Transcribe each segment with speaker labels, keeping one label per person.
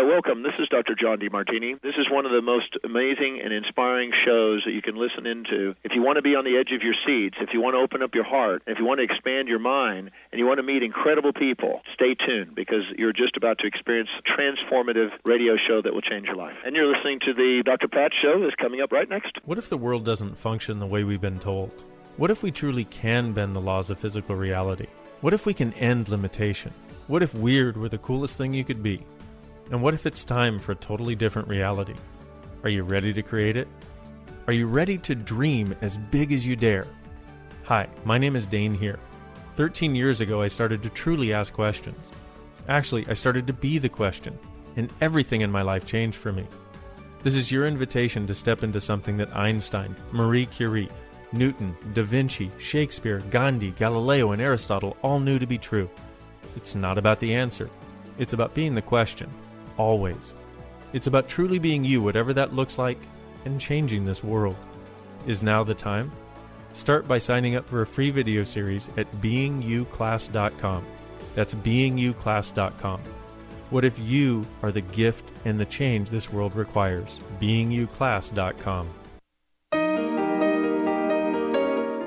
Speaker 1: Hi, welcome. This is Dr. John DeMartini. This is one of the most amazing and inspiring shows that you can listen into. If you want to be on the edge of your seats, if you want to open up your heart, if you want to expand your mind, and you want to meet incredible people, stay tuned because you're just about to experience a transformative radio show that will change your life. And you're listening to the Dr. Pat show that's coming up right next.
Speaker 2: What if the world doesn't function the way we've been told? What if we truly can bend the laws of physical reality? What if we can end limitation? What if weird were the coolest thing you could be? And what if it's time for a totally different reality? Are you ready to create it? Are you ready to dream as big as you dare? Hi, my name is Dain Heer. 13 years ago, I started to truly ask questions. Actually, I started to be the question, and everything in my life changed for me. This is your invitation to step into something that Einstein, Marie Curie, Newton, Da Vinci, Shakespeare, Gandhi, Galileo, and Aristotle all knew to be true. It's not about the answer, it's about being the question always. It's about truly being you, whatever that looks like, and changing this world. Is now the time? Start by signing up for a free video series at beingyouclass.com. That's beingyouclass.com. What if you are the gift and the change this world requires? beingyouclass.com.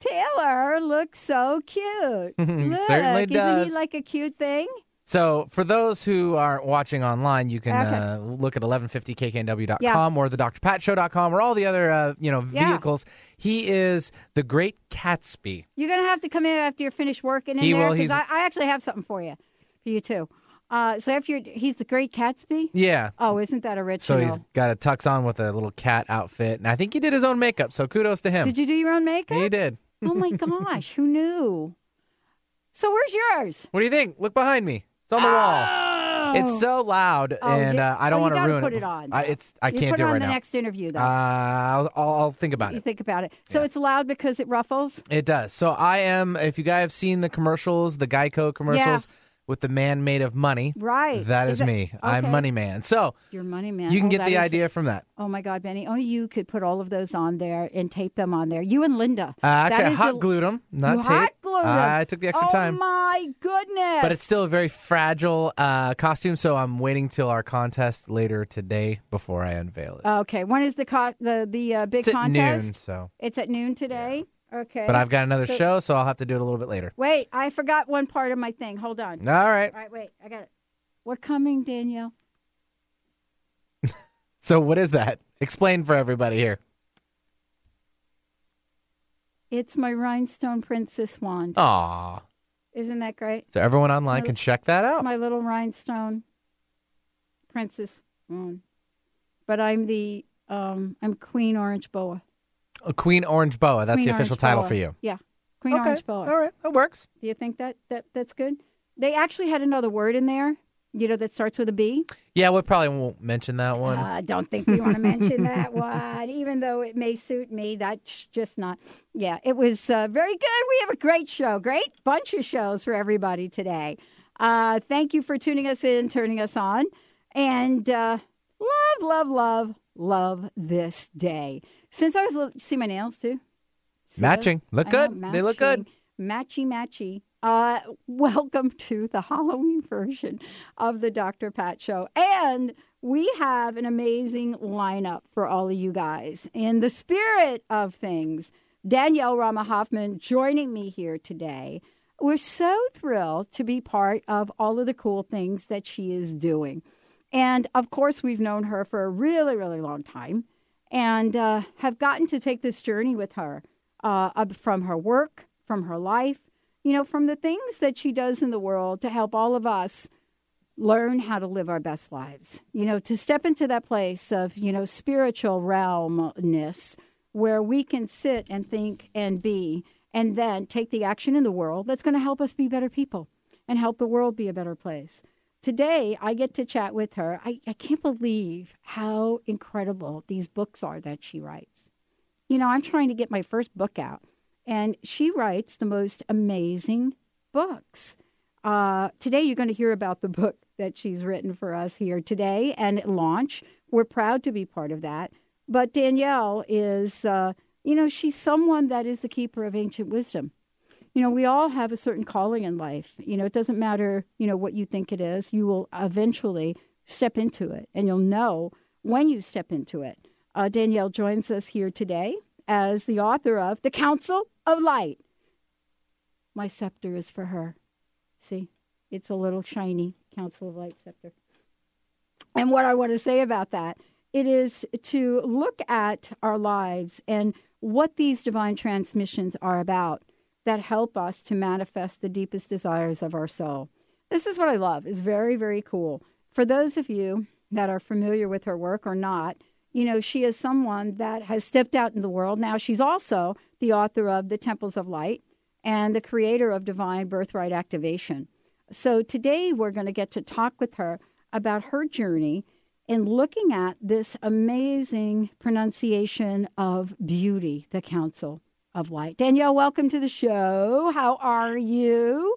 Speaker 3: Taylor looks so cute. Look,
Speaker 4: Certainly
Speaker 3: isn't he like a cute thing?
Speaker 4: So, for those who aren't watching online, you can
Speaker 3: Okay.
Speaker 4: uh, look at 1150kknw.com or the drpatshow.com or all the other uh, you know
Speaker 3: Yeah.
Speaker 4: vehicles. He is the Great Catsby.
Speaker 3: You're gonna have to come in after you're finished working in
Speaker 4: He
Speaker 3: there
Speaker 4: he's-
Speaker 3: I, I actually have something for you, for you too. Uh, so after you're, he's the Great Catsby.
Speaker 4: Yeah.
Speaker 3: Oh, isn't that original?
Speaker 4: So he's got a tux on with a little cat outfit, and I think he did his own makeup. So kudos to him.
Speaker 3: Did you do your own makeup?
Speaker 4: He did.
Speaker 3: Oh my gosh, who knew? So where's yours?
Speaker 4: What do you think? Look behind me. It's on the wall. It's so loud,
Speaker 3: Oh,
Speaker 4: and uh, I don't
Speaker 3: Oh,
Speaker 4: want to
Speaker 3: gotta
Speaker 4: ruin
Speaker 3: put
Speaker 4: it.
Speaker 3: on.
Speaker 4: I, it's I
Speaker 3: you
Speaker 4: can't
Speaker 3: put
Speaker 4: do
Speaker 3: it on
Speaker 4: right
Speaker 3: the
Speaker 4: now.
Speaker 3: next interview, though.
Speaker 4: Uh, I'll, I'll, I'll think about
Speaker 3: you
Speaker 4: it.
Speaker 3: think about it. So it's loud because it ruffles.
Speaker 4: It does. So I am. If you guys have seen the commercials, the Geico commercials with the man made of money,
Speaker 3: Right.
Speaker 4: That
Speaker 3: Is
Speaker 4: is,
Speaker 3: that-
Speaker 4: me. I'm. Money Man. So
Speaker 3: Your money man.
Speaker 4: you can
Speaker 3: Oh,
Speaker 4: get the idea from that.
Speaker 3: Oh my God, Benny! Only you could put all of those on there and tape them on there. You and Linda.
Speaker 4: Uh, actually, I hot glued them, not tape.
Speaker 3: hot glued 'em.
Speaker 4: I took the extra
Speaker 3: oh
Speaker 4: time.
Speaker 3: my goodness!
Speaker 4: But it's still a very fragile uh, costume, so I'm waiting till our contest later today before I unveil it.
Speaker 3: okay. When is the co- the the uh, big
Speaker 4: it's at
Speaker 3: contest?
Speaker 4: noon, so.
Speaker 3: It's at noon today. Okay.
Speaker 4: But I've got another
Speaker 3: So-
Speaker 4: show, so I'll have to do it a little bit later.
Speaker 3: wait. I forgot one part of my thing. Hold on.
Speaker 4: All right.
Speaker 3: All right. Wait. I got it. We're coming, Danielle.
Speaker 4: So what is that? Explain for everybody here.
Speaker 3: It's my rhinestone princess wand.
Speaker 4: Aw.
Speaker 3: Isn't that great?
Speaker 4: So everyone online can check that
Speaker 3: It's
Speaker 4: out.
Speaker 3: my little rhinestone princess wand. But I'm the um I'm Queen Orange Boa.
Speaker 4: A Queen Orange Boa. That's
Speaker 3: Queen
Speaker 4: the official
Speaker 3: Orange
Speaker 4: title
Speaker 3: Boa.
Speaker 4: for you.
Speaker 3: Yeah. Queen
Speaker 4: okay.
Speaker 3: Orange Boa.
Speaker 4: All right. That works.
Speaker 3: Do you think that, that that's good? They actually had another word in there, you know, that starts with a B.
Speaker 4: Yeah, we probably won't mention that one.
Speaker 3: I don't think we want to mention that one, even though it may suit me. That's just not. Yeah, it was uh, very good. We have a great show, great bunch of shows for everybody today. Uh, thank you for tuning us in, turning us on, and uh, love, love, love, love this day. Since I was little, see my nails too. See
Speaker 4: Matching.
Speaker 3: those?
Speaker 4: Look good. They look good.
Speaker 3: Matchy, matchy. Uh, welcome to the Halloween version of the Dr. Pat Show. And we have an amazing lineup for all of you guys. In the spirit of things, Danielle Rama Hoffman joining me here today. We're so thrilled to be part of all of the cool things that she is doing. And of course, we've known her for a really, really long time and uh, have gotten to take this journey with her uh, from her work, from her life, you know, from the things that she does in the world to help all of us learn how to live our best lives. You know, to step into that place of, you know, spiritual realmness where we can sit and think and be and then take the action in the world that's going to help us be better people and help the world be a better place. Today, I get to chat with her. I, I can't believe how incredible these books are that she writes. You know, I'm trying to get my first book out, and she writes the most amazing books. Uh, today, you're going to hear about the book that she's written for us here today and launch. We're proud to be part of that. But Danielle is, uh, you know, she's someone that is the keeper of ancient wisdom. You know, we all have a certain calling in life. You know, it doesn't matter, you know, what you think it is. You will eventually step into it, and you'll know when you step into it. Uh, Danielle joins us here today as the author of The Council of Light. My scepter is for her. See, it's a little shiny Council of Light scepter. And what I want to say about that, it is to look at our lives and what these divine transmissions are about that help us to manifest the deepest desires of our soul. This is what I love. It's very, very cool. For those of you that are familiar with her work or not, you know, she is someone that has stepped out in the world. Now, she's also the author of The Temples of Light and the creator of Divine Birthright Activation. So today we're going to get to talk with her about her journey in looking at this amazing pronunciation of beauty, the Council of Light. Danielle, welcome to the show. How are you?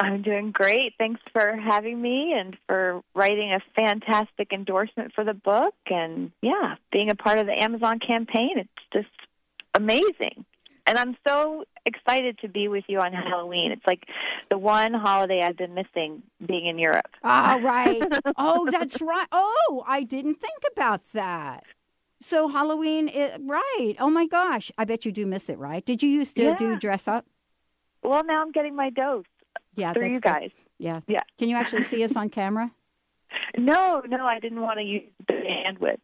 Speaker 5: I'm doing great. Thanks for having me and for writing a fantastic endorsement for the book and yeah, being a part of the Amazon campaign. It's just amazing. And I'm so excited to be with you on Halloween. It's like the one holiday I've been missing being in Europe.
Speaker 3: Ah, right. oh, that's right. Oh, I didn't think about that. So Halloween, it, right? Oh my gosh, I bet you do miss it, right? Did you used to
Speaker 5: Yeah.
Speaker 3: do dress up?
Speaker 5: Well, now I'm getting my dose
Speaker 3: Yeah,
Speaker 5: through you
Speaker 3: good.
Speaker 5: guys.
Speaker 3: Yeah,
Speaker 5: Yeah.
Speaker 3: Can you actually see us on camera?
Speaker 5: No, no, I didn't want to use the bandwidth.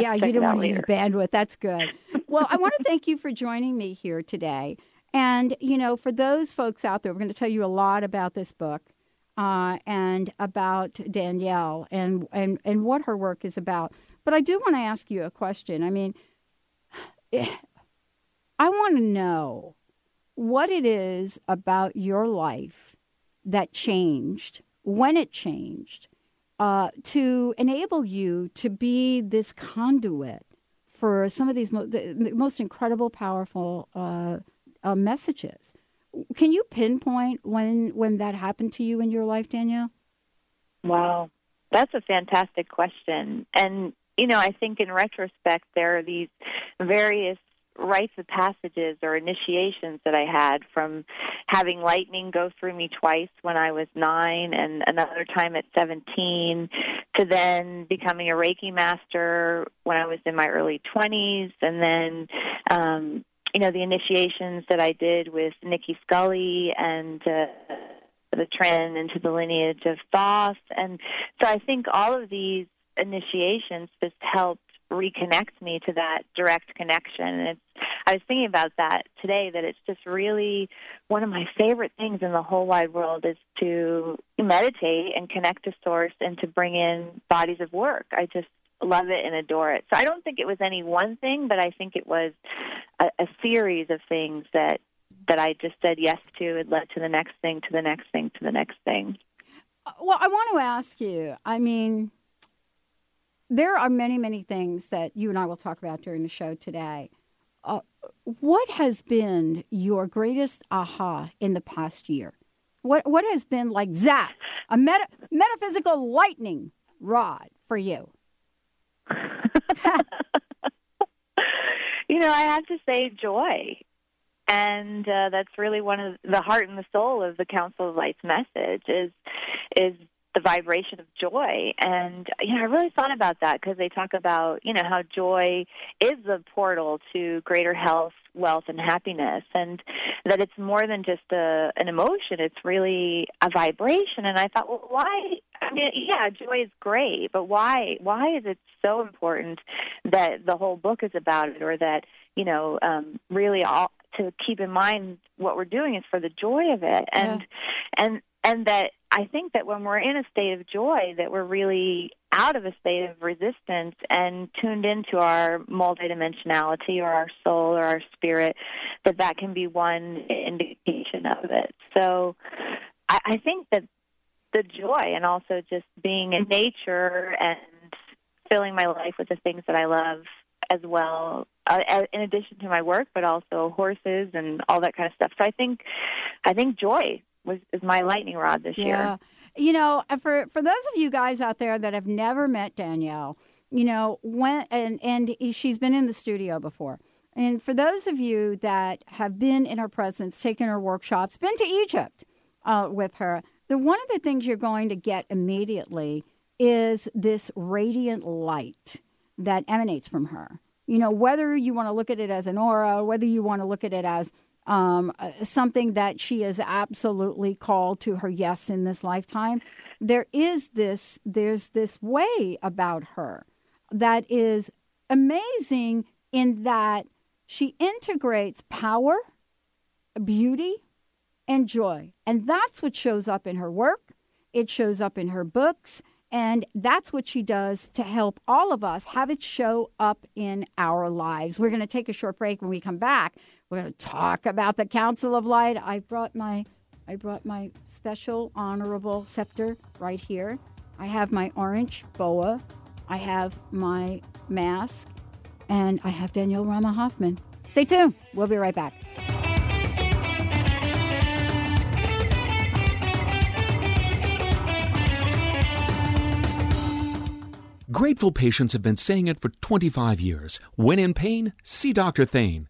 Speaker 3: Yeah, you didn't want to use bandwidth. That's good. Well, I want to thank you for joining me here today. And, you know, for those folks out there, we're going to tell you a lot about this book uh, and about Danielle and, and, and what her work is about. But I do want to ask you a question. I mean, I want to know what it is about your life that changed, when it changed, uh, to enable you to be this conduit for some of these mo- the most incredible, powerful uh, uh, messages. Can you pinpoint when when that happened to you in your life, Danielle?
Speaker 5: Wow. That's a fantastic question. And, you know, I think in retrospect, there are these various rites of passages or initiations that I had from having lightning go through me twice when I was nine and another time at 17 to then becoming a Reiki master when I was in my early 20s and then, um, you know, the initiations that I did with Nicki Scully and, uh, the trend into the lineage of Thoth. And so I think all of these initiations just helped reconnect me to that direct connection. And it's, I was thinking about that today, that it's just really one of my favorite things in the whole wide world is to meditate and connect to source and to bring in bodies of work. I just love it and adore it. So I don't think it was any one thing, but I think it was a, a series of things that that I just said yes to. It led to the next thing, to the next thing, to the next thing.
Speaker 3: Uh, Well, I want to ask you. I mean, there are many, many things that you and I will talk about during the show today. Uh, what has been your greatest aha in the past year? What What has been like zap a meta, metaphysical lightning rod for you?
Speaker 5: you know, I have to say joy. And uh, that's really one of the heart and the soul of the Council of Light's message is is the vibration of joy. And you know, I really thought about that because they talk about you know how joy is the portal to greater health, wealth, and happiness, and that it's more than just a an emotion. It's really a vibration. And I thought, well, why? I mean, yeah, joy is great, but why? Why is it so important that the whole book is about it, or that you know, um, really all to keep in mind what we're doing is for the joy of it, and and and that I think that when we're in a state of joy, that we're really out of a state of resistance and tuned into our multidimensionality or our soul or our spirit, that that can be one indication of it. So I, I think that the joy and also just being in nature and filling my life with the things that I love as well, uh, in addition to my work, but also horses and all that kind of stuff. So I think, I think joy was is my lightning rod this
Speaker 3: yeah.
Speaker 5: year.
Speaker 3: You know, for for those of you guys out there that have never met Danielle, you know, when and and she's been in the studio before. And for those of you that have been in her presence, taken her workshops, been to Egypt uh, with her, the one of the things you're going to get immediately is this radiant light that emanates from her. You know, whether you want to look at it as an aura, whether you want to look at it as um, uh, something that she is absolutely called to her yes in this lifetime, there is this there's this way about her that is amazing in that she integrates power, beauty, and joy. And that's what shows up in her work. It shows up in her books. And that's what she does to help all of us have it show up in our lives. We're going to take a short break. When we come back, we're going to talk about the Council of Light. I brought my I brought my special honorable scepter right here. I have my orange boa. I have my mask. And I have Danielle Rama Hoffman. Stay tuned. We'll be right back.
Speaker 6: Grateful patients have been saying it for 25 years. When in pain, see Dr. Thane.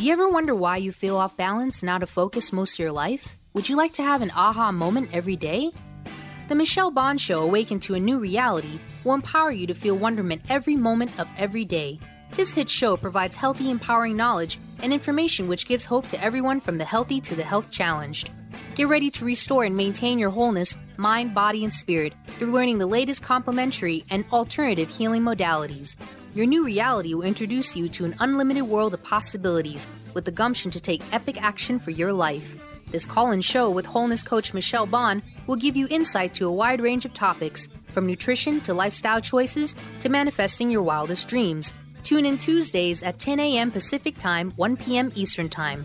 Speaker 7: Do you ever wonder why you feel off balance and out of focus most of your life? Would you like to have an aha moment every day? The Michelle Bond Show Awaken to a New Reality will empower you to feel wonderment every moment of every day. This hit show provides healthy, empowering knowledge and information which gives hope to everyone from the healthy to the health challenged. Get ready to restore and maintain your wholeness, mind, body, and spirit through learning the latest complementary and alternative healing modalities. Your new reality will introduce you to an unlimited world of possibilities with the gumption to take epic action for your life. This call in show with wholeness coach Michelle Bond will give you insight to a wide range of topics, from nutrition to lifestyle choices to manifesting your wildest dreams. Tune in Tuesdays at 10 a.m. Pacific Time, 1 p.m. Eastern Time.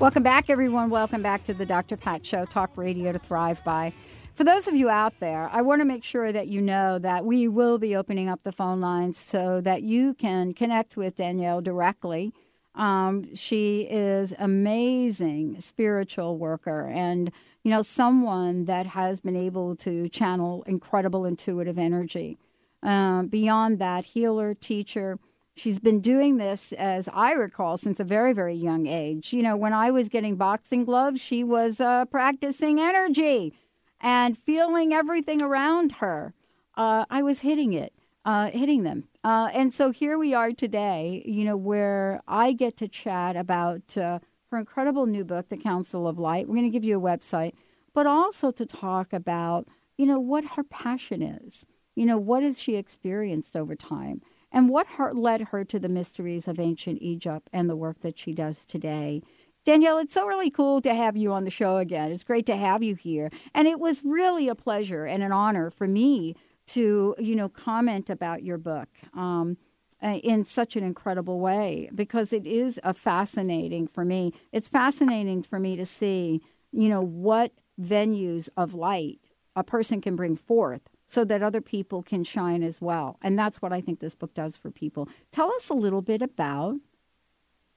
Speaker 3: Welcome back, everyone. Welcome back to the Dr. Pat Show, talk radio to thrive by. For those of you out there, I want to make sure that you know that we will be opening up the phone lines so that you can connect with Danielle directly. Um, she is amazing spiritual worker and you know someone that has been able to channel incredible intuitive energy. Um, beyond that, healer, teacher She's been doing this, as I recall, since a very, very young age. You know, when I was getting boxing gloves, she was uh, practicing energy and feeling everything around her. Uh, I was hitting it, uh, hitting them. Uh, and so here we are today, you know, where I get to chat about uh, her incredible new book, The Council of Light. We're going to give you a website, but also to talk about, you know, what her passion is. You know, what has she experienced over time? And what her, led her to the mysteries of ancient Egypt and the work that she does today. Danielle, it's so really cool to have you on the show again. It's great to have you here. And it was really a pleasure and an honor for me to, you know, comment about your book um, in such an incredible way because it is a fascinating for me. It's fascinating for me to see, you know, what venues of light a person can bring forth so that other people can shine as well. And that's what I think this book does for people. Tell us a little bit about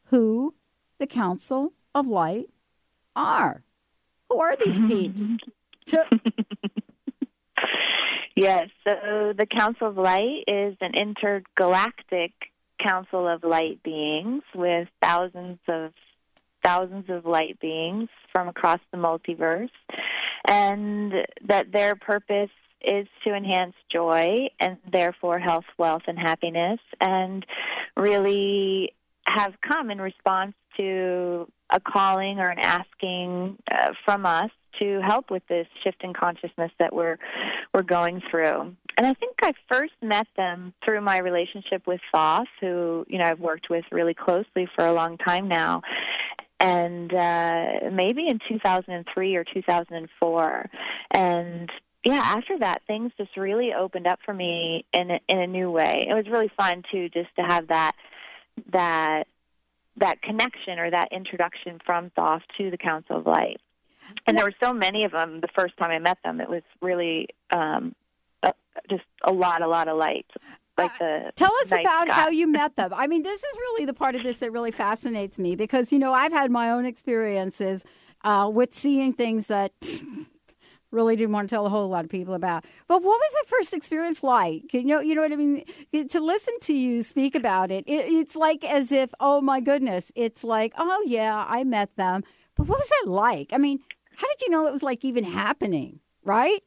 Speaker 3: who the Council of Light are. Who are these peeps?
Speaker 5: yes, so the Council of Light is an intergalactic council of light beings with thousands of thousands of light beings from across the multiverse and that their purpose is to enhance joy and therefore health, wealth, and happiness, and really have come in response to a calling or an asking uh, from us to help with this shift in consciousness that we're we're going through. And I think I first met them through my relationship with Thoth, who you know I've worked with really closely for a long time now. And uh, maybe in 2003 or 2004, and yeah, after that, things just really opened up for me in a, in a new way. It was really fun too, just to have that that that connection or that introduction from Thoth to the Council of Light. And there were so many of them. The first time I met them, it was really um, uh, just a lot, a lot of light. Like the
Speaker 3: uh, tell us about how you met them. I mean, this is really the part of this that really fascinates me because you know I've had my own experiences uh, with seeing things that really didn't want to tell a whole lot of people about. But what was that first experience like? You know, you know what I mean. To listen to you speak about it, it, it's like as if, oh my goodness, it's like, oh yeah, I met them. But what was that like? I mean, how did you know it was like even happening? Right?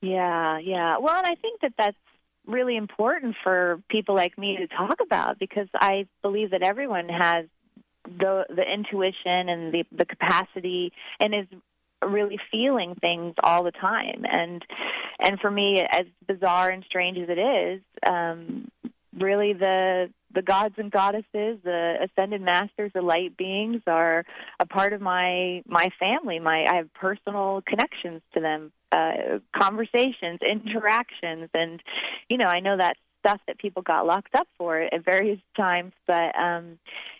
Speaker 5: Yeah, yeah. Well, and I think that that's really important for people like me to talk about because I believe that everyone has the the intuition and the the capacity and is really feeling things all the time. And and for me as bizarre and strange as it is um really the the gods and goddesses the ascended masters the light beings are a part of my my family. My i have personal connections to them uh conversations interactions. And you know i know that stuff that people got locked up for at various times but um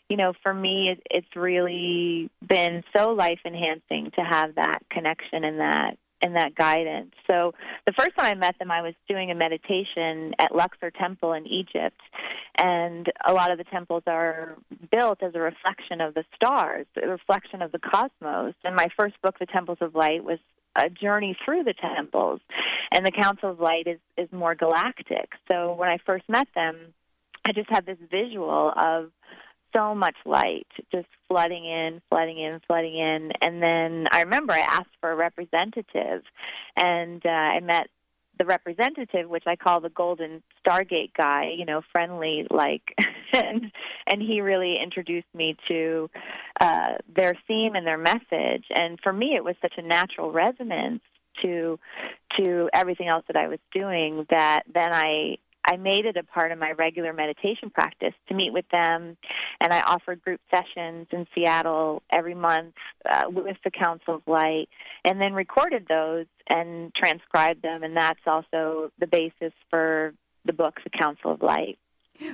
Speaker 5: you know, for me, it, it's really been so life enhancing to have that connection and that and that guidance. So the first time I met them, I was doing a meditation at Luxor Temple in Egypt, and a lot of the temples are built as a reflection of the stars, a reflection of the cosmos. And my first book, The Temples of Light, was a journey through the temples, and the Council of Light is is more galactic. So when I first met them, I just had this visual of so much light just flooding in, flooding in, flooding in. And then I remember I asked for a representative, and uh, I met the representative, which I call the Golden Stargate guy, you know, friendly like, and and he really introduced me to uh, their theme and their message. And for me, it was such a natural resonance to to everything else that I was doing that then I I made it a part of my regular meditation practice to meet with them, and I offered group sessions in Seattle every month uh, with the Council of Light, and then recorded those and transcribed them, and that's also the basis for the book, The Council of Light.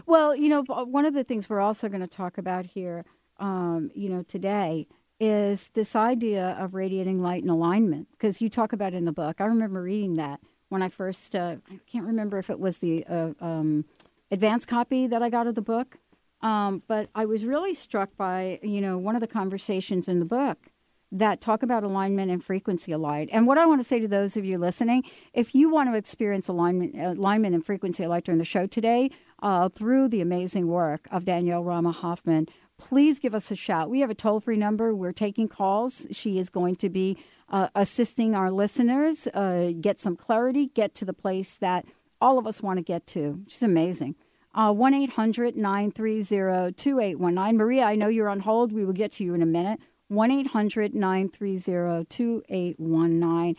Speaker 3: Well, you know, one of the things we're also going to talk about here, um, you know, today is this idea of radiating light and alignment because you talk about it in the book. I remember reading that when I first, uh, I can't remember if it was the uh, um, advanced copy that I got of the book, um, but I was really struck by, you know, one of the conversations in the book that talk about alignment and frequency light. And what I want to say to those of you listening, if you want to experience alignment, alignment and frequency light during the show today, uh, through the amazing work of Danielle Rama Hoffman, please give us a shout. We have a toll free number. We're taking calls. She is going to be uh, assisting our listeners uh, get some clarity, get to the place that all of us want to get to. She's amazing. Uh, 1 800 930 2819. Maria, I know you're on hold. We will get to you in a minute. 1 800 930 2819.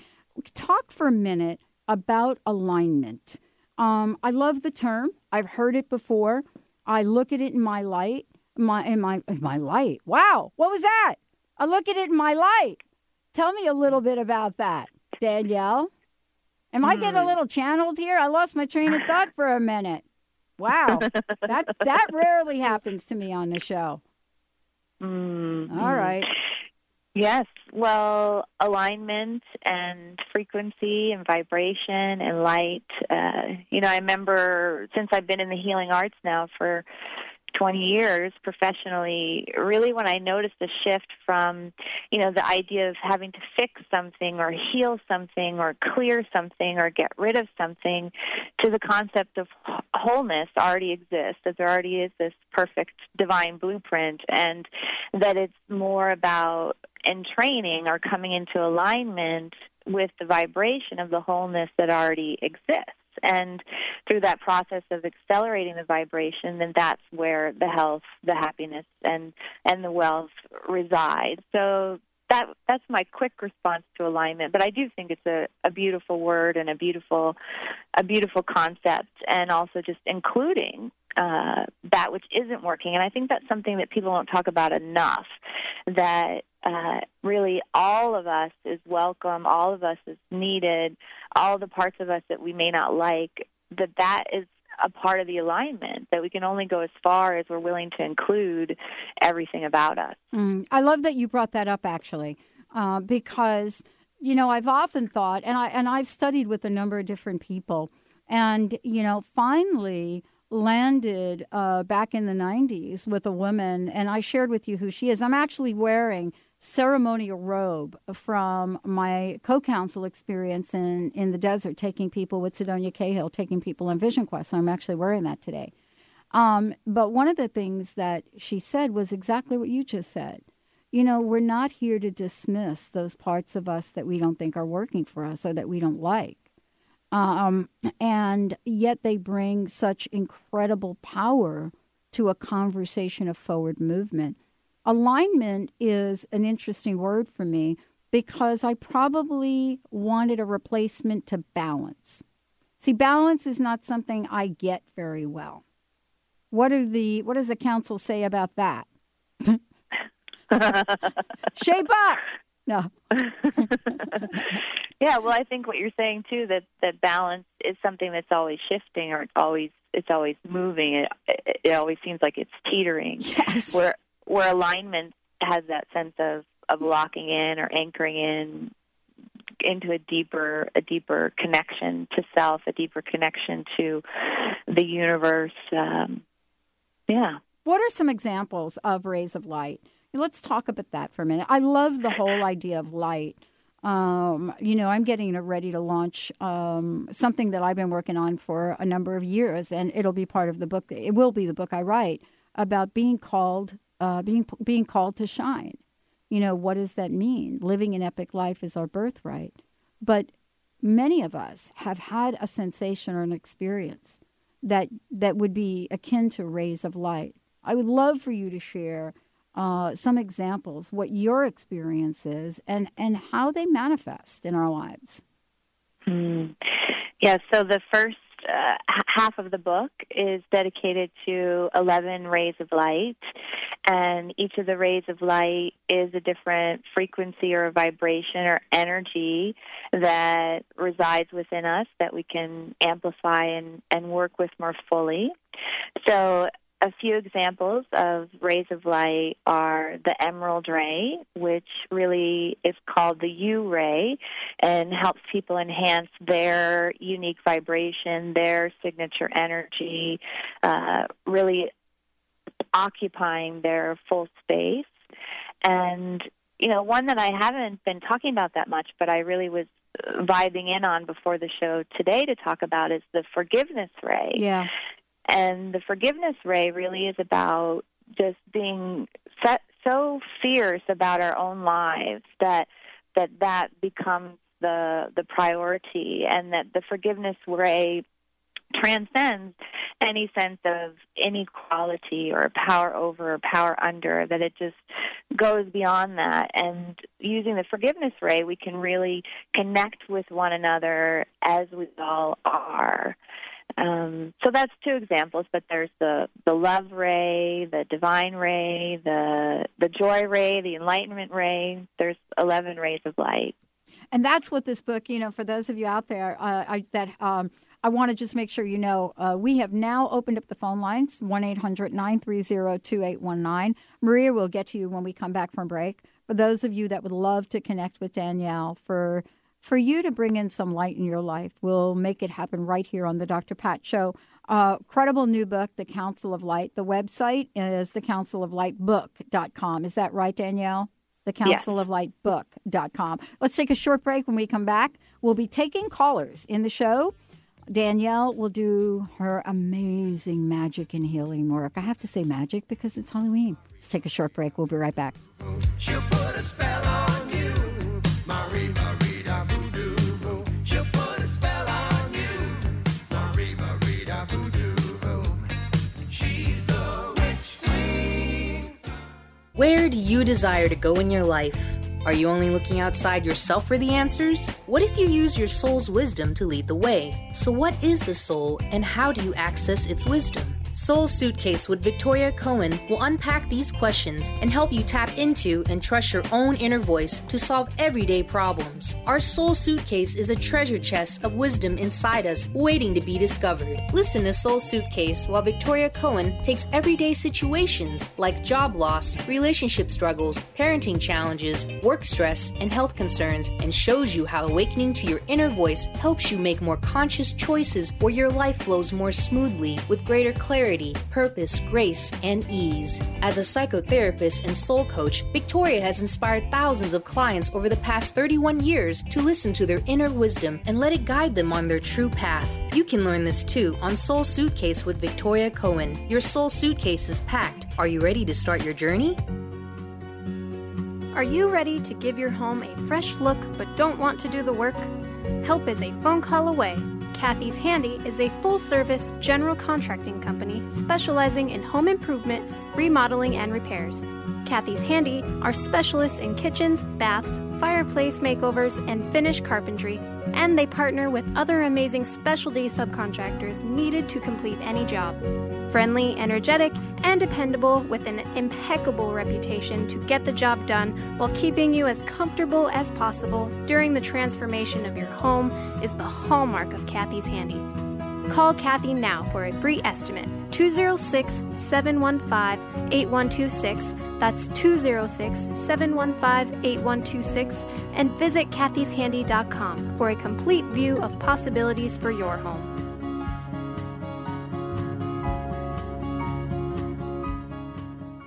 Speaker 3: Talk for a minute about alignment. Um, I love the term. I've heard it before. I look at it in my light. My in my in my light. Wow, what was that? I look at it in my light. Tell me a little bit about that, Danielle. Am I getting a hmm. little channeled here? I lost my train of thought for a minute. Wow, that that rarely happens to me on the show.
Speaker 5: Mm-hmm.
Speaker 3: All right.
Speaker 5: Yes. Well, alignment and frequency and vibration and light. Uh, you know, I remember since I've been in the healing arts now for 20 years professionally, really when I noticed a shift from, you know, the idea of having to fix something or heal something or clear something or get rid of something to the concept of wholeness already exists, that there already is this perfect divine blueprint and that it's more about entraining or coming into alignment with the vibration of the wholeness that already exists and through that process of accelerating the vibration then that's where the health the happiness and and the wealth reside. So that that's my quick response to alignment. But i do think it's a, a beautiful word and a beautiful a beautiful concept and also just including uh, that which isn't working and i think that's something that people don't talk about enough that uh, really all of us is welcome, all of us is needed, all the parts of us that we may not like, that that is a part of the alignment, that we can only go as far as we're willing to include everything about us.
Speaker 3: Mm, I love that you brought that up, actually, uh, because, you know, I've often thought, and, I, and I've studied with a number of different people, and, you know, finally, landed uh, back in the 90s with a woman, and I shared with you who she is. I'm actually wearing ceremonial robe from my co-counsel experience in, in the desert, taking people with Sedonia Cahill, taking people on Vision Quest. I'm actually wearing that today. Um, but one of the things that she said was exactly what you just said. You know, we're not here to dismiss those parts of us that we don't think are working for us or that we don't like. Um, and yet they bring such incredible power to a conversation of forward movement. Alignment is an interesting word for me because I probably wanted a replacement to balance. See, balance is not something I get very well. What are the what does the council say about that? Shape up. No.
Speaker 5: yeah, well, I think what you're saying too that that balance is something that's always shifting or it's always it's always moving. It it, it always seems like it's teetering.
Speaker 3: Yes.
Speaker 5: Where where alignment has that sense of of locking in or anchoring in into a deeper a deeper connection to self, a deeper connection to the universe. Um, yeah.
Speaker 3: What are some examples of rays of light? Let's talk about that for a minute. I love the whole idea of light. Um, you know, I'm getting ready to launch um, something that I've been working on for a number of years, and it'll be part of the book. It will be the book I write about being called uh, being being called to shine. You know, what does that mean? Living an epic life is our birthright. But many of us have had a sensation or an experience that that would be akin to rays of light. I would love for you to share uh, some examples, what your experience is, and and how they manifest in our lives.
Speaker 5: Mm. Yeah. So the first uh, half of the book is dedicated to 11 rays of light, and each of the rays of light is a different frequency or vibration or energy that resides within us that we can amplify and, and work with more fully. So a few examples of rays of light are the emerald ray, which really is called the U ray and helps people enhance their unique vibration, their signature energy, uh, really occupying their full space. And, you know, one that I haven't been talking about that much, but I really was vibing in on before the show today to talk about is the forgiveness ray.
Speaker 3: Yeah.
Speaker 5: And the forgiveness ray really is about just being set, so fierce about our own lives that that that becomes the the priority and that the forgiveness ray transcends any sense of inequality or power over or power under, that it just goes beyond that. And using the forgiveness ray, we can really connect with one another as we all are. Um, so that's two examples, but there's the, the love ray, the divine ray, the the joy ray, the enlightenment ray. There's eleven rays of light,
Speaker 3: and that's what this book. You know, for those of you out there uh, I, that um, I want to just make sure you know uh, we have now opened up the phone lines 1 800 930 2819. Maria will get to you when we come back from break. For those of you that would love to connect with Danielle, for for you to bring in some light in your life, we'll make it happen right here on the Dr. Pat Show. Uh, credible new book, The Council of Light. The website is thecounciloflightbook.com. Is that right, Danielle? The Council yes. of Light Book.com. Let's take a short break. When we come back, we'll be taking callers in the show. Danielle will do her amazing magic and healing work. I have to say magic because it's Halloween. Let's take a short break. We'll be right back.
Speaker 7: Where do you desire to go in your life? Are you only looking outside yourself for the answers? What if you use your soul's wisdom to lead the way? So, what is the soul and how do you access its wisdom? Soul Suitcase with Victoria Cohen will unpack these questions and help you tap into and trust your own inner voice to solve everyday problems. Our Soul Suitcase is a treasure chest of wisdom inside us waiting to be discovered. Listen to Soul Suitcase while Victoria Cohen takes everyday situations like job loss, relationship struggles, parenting challenges, work stress, and health concerns and shows you how awakening to your inner voice helps you make more conscious choices where your life flows more smoothly with greater clarity clarity, purpose, grace, and ease. As a psychotherapist and soul coach, Victoria has inspired thousands of clients over the past 31 years to listen to their inner wisdom and let it guide them on their true path. You can learn this too on Soul Suitcase with Victoria Cohen. Your soul suitcase is packed. Are you ready to start your journey?
Speaker 8: Are you ready to give your home a fresh look but don't want to do the work? Help is a phone call away. Kathy's Handy is a full service general contracting company specializing in home improvement, remodeling, and repairs. Kathy's Handy are specialists in kitchens, baths, fireplace makeovers, and finish carpentry, and they partner with other amazing specialty subcontractors needed to complete any job. Friendly, energetic, and dependable with an impeccable reputation to get the job done while keeping you as comfortable as possible during the transformation of your home is the hallmark of Kathy's Handy. Call Kathy now for a free estimate 206 715 8126. That's 206 715 8126. And visit kathyshandy.com for a complete view of possibilities for your home.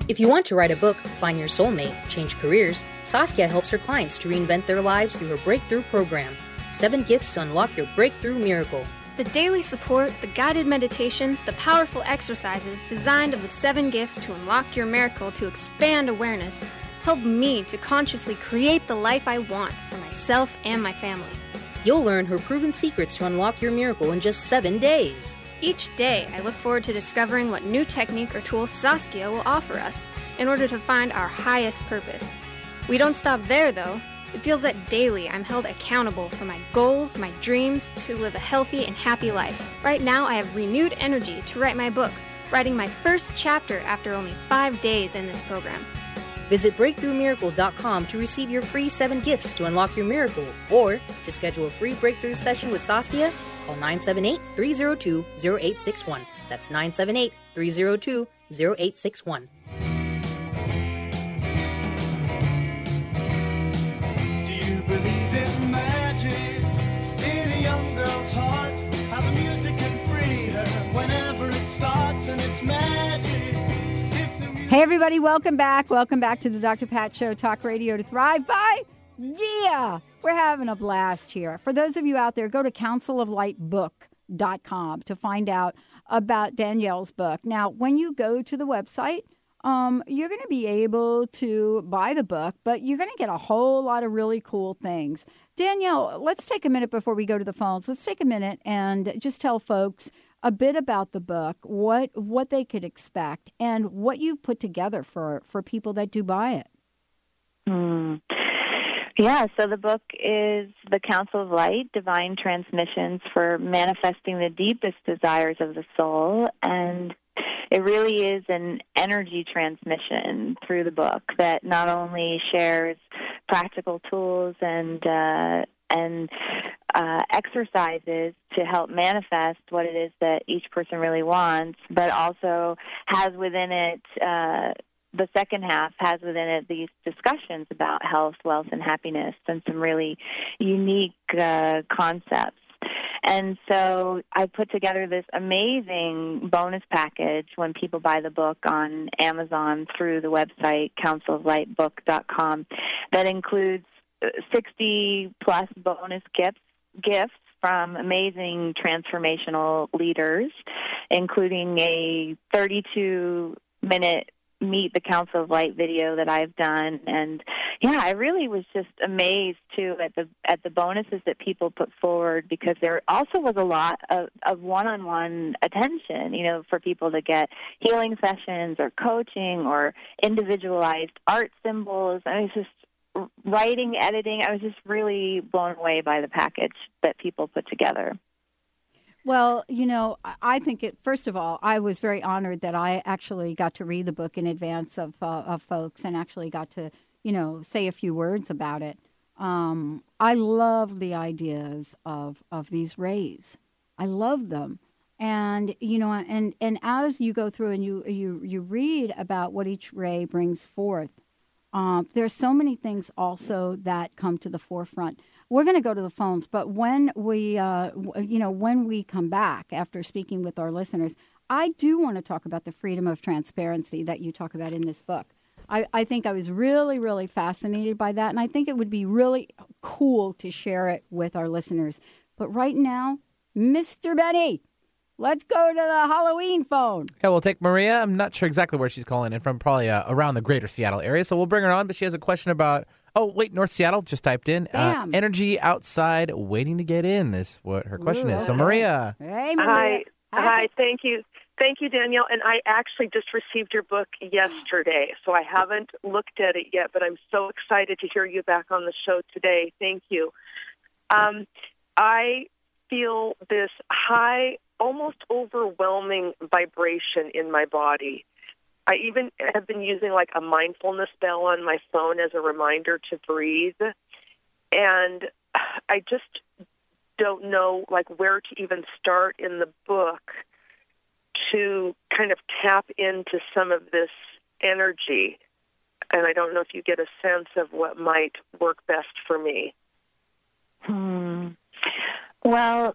Speaker 7: If you want to write a book, find your soulmate, change careers, Saskia helps her clients to reinvent their lives through her breakthrough program. Seven gifts to unlock your breakthrough miracle.
Speaker 8: The daily support, the guided meditation, the powerful exercises designed of the seven gifts to unlock your miracle to expand awareness help me to consciously create the life I want for myself and my family.
Speaker 7: You'll learn her proven secrets to unlock your miracle in just seven days.
Speaker 8: Each day, I look forward to discovering what new technique or tool Saskia will offer us in order to find our highest purpose. We don't stop there, though. It feels that daily I'm held accountable for my goals, my dreams, to live a healthy and happy life. Right now, I have renewed energy to write my book, writing my first chapter after only five days in this program.
Speaker 7: Visit BreakthroughMiracle.com to receive your free seven gifts to unlock your miracle, or to schedule a free breakthrough session with Saskia, call 978 302 0861. That's 978 302 0861.
Speaker 3: Hey, everybody, welcome back. Welcome back to the Dr. Pat Show, Talk Radio to Thrive By. Yeah, we're having a blast here. For those of you out there, go to counciloflightbook.com to find out about Danielle's book. Now, when you go to the website, um, you're going to be able to buy the book, but you're going to get a whole lot of really cool things. Danielle, let's take a minute before we go to the phones. Let's take a minute and just tell folks a bit about the book, what what they could expect, and what you've put together for for people that do buy it.
Speaker 5: Hmm. Yeah, so the book is The Council of Light Divine Transmissions for Manifesting the Deepest Desires of the Soul. And it really is an energy transmission through the book that not only shares practical tools and uh, and uh, exercises to help manifest what it is that each person really wants, but also has within it uh, the second half has within it these discussions about health, wealth, and happiness, and some really unique uh, concepts. And so I put together this amazing bonus package when people buy the book on Amazon through the website counciloflightbook.com that includes 60 plus bonus gifts gifts from amazing transformational leaders, including a 32 minute meet the Council of Light video that I've done, and yeah, I really was just amazed too at the at the bonuses that people put forward because there also was a lot of, of one-on-one attention, you know, for people to get healing sessions or coaching or individualized art symbols. I was just writing, editing. I was just really blown away by the package that people put together.
Speaker 3: Well, you know, I think it. First of all, I was very honored that I actually got to read the book in advance of uh, of folks, and actually got to, you know, say a few words about it. Um, I love the ideas of of these rays. I love them, and you know, and and as you go through and you you you read about what each ray brings forth, um, there's so many things also that come to the forefront we're going to go to the phones, but when we, uh, you know, when we come back after speaking with our listeners, I do want to talk about the freedom of transparency that you talk about in this book. I, I think I was really, really fascinated by that, and I think it would be really cool to share it with our listeners. But right now, Mr. Benny, Let's go to the Halloween phone.
Speaker 4: Yeah, we'll take Maria. I'm not sure exactly where she's calling in from, probably uh, around the greater Seattle area. So we'll bring her on, but she has a question about, oh, wait, North Seattle just typed in. Uh, energy outside waiting to get in is what her question
Speaker 3: Ooh,
Speaker 4: is. So,
Speaker 3: okay.
Speaker 4: Maria.
Speaker 3: Hey,
Speaker 9: Hi. Hi. Thank you. Thank you, Danielle. And I actually just received your book yesterday, so I haven't looked at it yet, but I'm so excited to hear you back on the show today. Thank you. Um, I feel this high, almost overwhelming vibration in my body. I even have been using like a mindfulness bell on my phone as a reminder to breathe. And I just don't know like where to even start in the book to kind of tap into some of this energy. And I don't know if you get a sense of what might work best for me.
Speaker 5: Hmm. Well,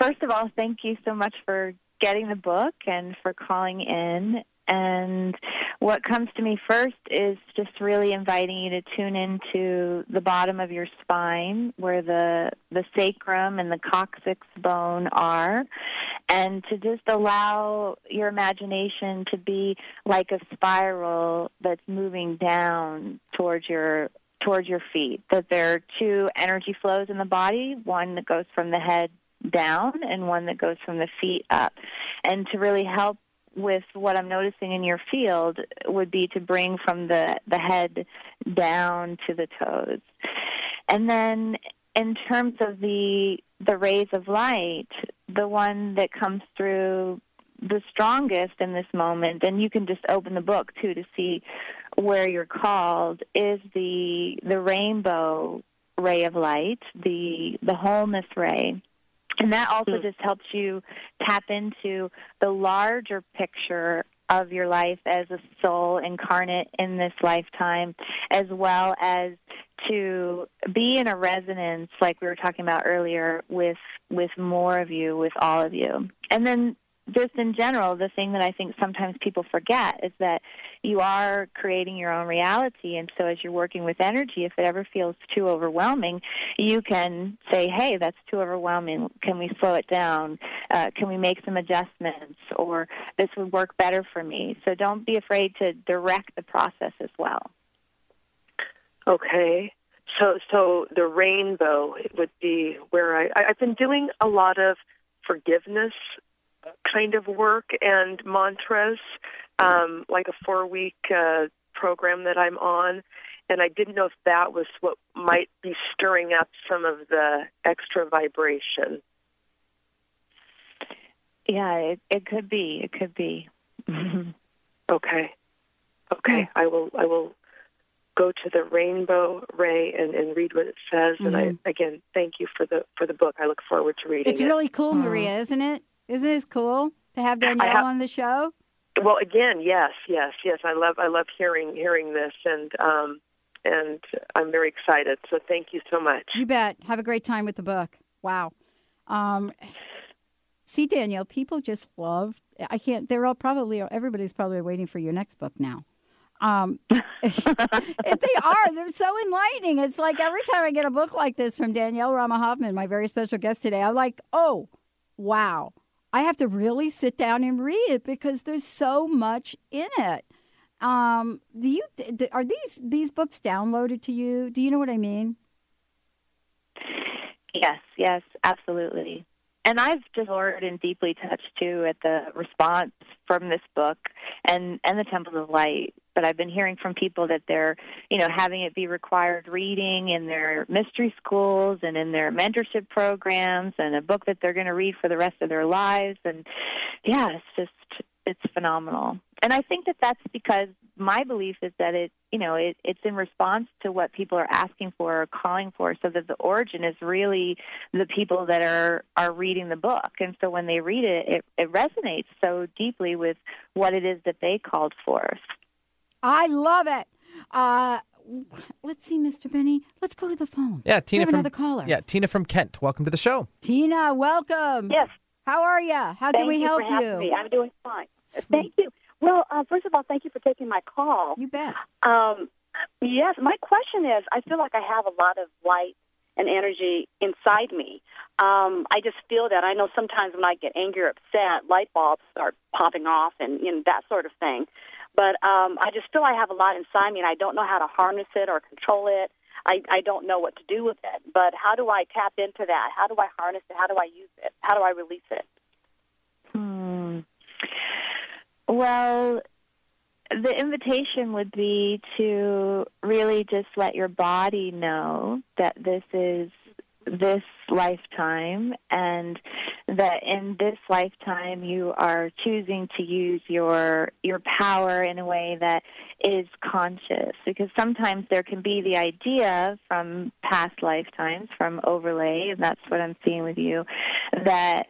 Speaker 5: first of all, thank you so much for getting the book and for calling in. And what comes to me first is just really inviting you to tune into the bottom of your spine where the the sacrum and the coccyx bone are and to just allow your imagination to be like a spiral that's moving down towards your towards your feet. That there are two energy flows in the body, one that goes from the head down and one that goes from the feet up. And to really help with what I'm noticing in your field would be to bring from the, the head down to the toes. And then in terms of the the rays of light, the one that comes through the strongest in this moment, and you can just open the book too to see where you're called, is the the rainbow ray of light, the the wholeness ray. And that also hmm. just helps you tap into the larger picture of your life as a soul incarnate in this lifetime, as well as to be in a resonance, like we were talking about earlier, with with more of you, with all of you. And then just in general, the thing that I think sometimes people forget is that you are creating your own reality. And so as you're working with energy, if it ever feels too overwhelming, you can say, hey, that's too overwhelming. Can we slow it down? Uh, can we make some adjustments? Or this would work better for me. So don't be afraid to direct the process as well.
Speaker 9: Okay. So, so the rainbow would be where I, I've been doing a lot of forgiveness kind of work and mantras, um, like a four week uh, program that I'm on. And I didn't know if that was what might be stirring up some of the extra vibration.
Speaker 5: Yeah, it, it could be. It could be.
Speaker 9: okay. Okay. I will. I will go to the Rainbow Ray and, and read what it says.
Speaker 3: Mm-hmm.
Speaker 9: And I again thank you for the for the book. I look forward to reading it.
Speaker 3: It's
Speaker 9: it.
Speaker 3: really cool, Maria, isn't it? Isn't it cool to have Danielle
Speaker 9: have-
Speaker 3: on the show?
Speaker 9: Well, again, yes, yes, yes. I love I love hearing hearing this, and um, and I'm very excited. So thank you so much.
Speaker 3: You bet. Have a great time with the book. Wow. Um, see, Danielle, people just love. I can't. They're all probably. Everybody's probably waiting for your next book now. Um, they are. They're so enlightening. It's like every time I get a book like this from Danielle Rama Hoffman, my very special guest today, I'm like, oh, wow. I have to really sit down and read it because there's so much in it. Um, do you are these these books downloaded to you? Do you know what I mean?
Speaker 5: Yes, yes, absolutely. And I've just learned and deeply touched too at the response from this book and and the Temples of Light. But I've been hearing from people that they're, you know, having it be required reading in their mystery schools and in their mentorship programs, and a book that they're going to read for the rest of their lives. And yeah, it's just it's phenomenal. And I think that that's because my belief is that it, you know, it, it's in response to what people are asking for or calling for, so that the origin is really the people that are are reading the book. And so when they read it, it, it resonates so deeply with what it is that they called for.
Speaker 3: I love it. Uh, let's see, Mr. Benny. Let's go to the phone.
Speaker 4: Yeah, Tina from
Speaker 3: another caller.
Speaker 4: Yeah, Tina from Kent. Welcome to the show.
Speaker 3: Tina, welcome.
Speaker 10: Yes.
Speaker 3: How are you? How
Speaker 10: Thank
Speaker 3: can we
Speaker 10: you
Speaker 3: help
Speaker 10: for having
Speaker 3: you?
Speaker 10: Me. I'm doing fine. Thank you. Well, uh, first of all, thank you for taking my call.
Speaker 3: You bet.
Speaker 10: Um, yes, my question is I feel like I have a lot of light and energy inside me. Um, I just feel that. I know sometimes when I get angry or upset, light bulbs start popping off and you know, that sort of thing. But um, I just feel I have a lot inside me and I don't know how to harness it or control it. I, I don't know what to do with it. But how do I tap into that? How do I harness it? How do I use it? How do I release it?
Speaker 5: Hmm. Well, the invitation would be to really just let your body know that this is this lifetime and that in this lifetime you are choosing to use your your power in a way that is conscious. Because sometimes there can be the idea from past lifetimes from overlay and that's what I'm seeing with you that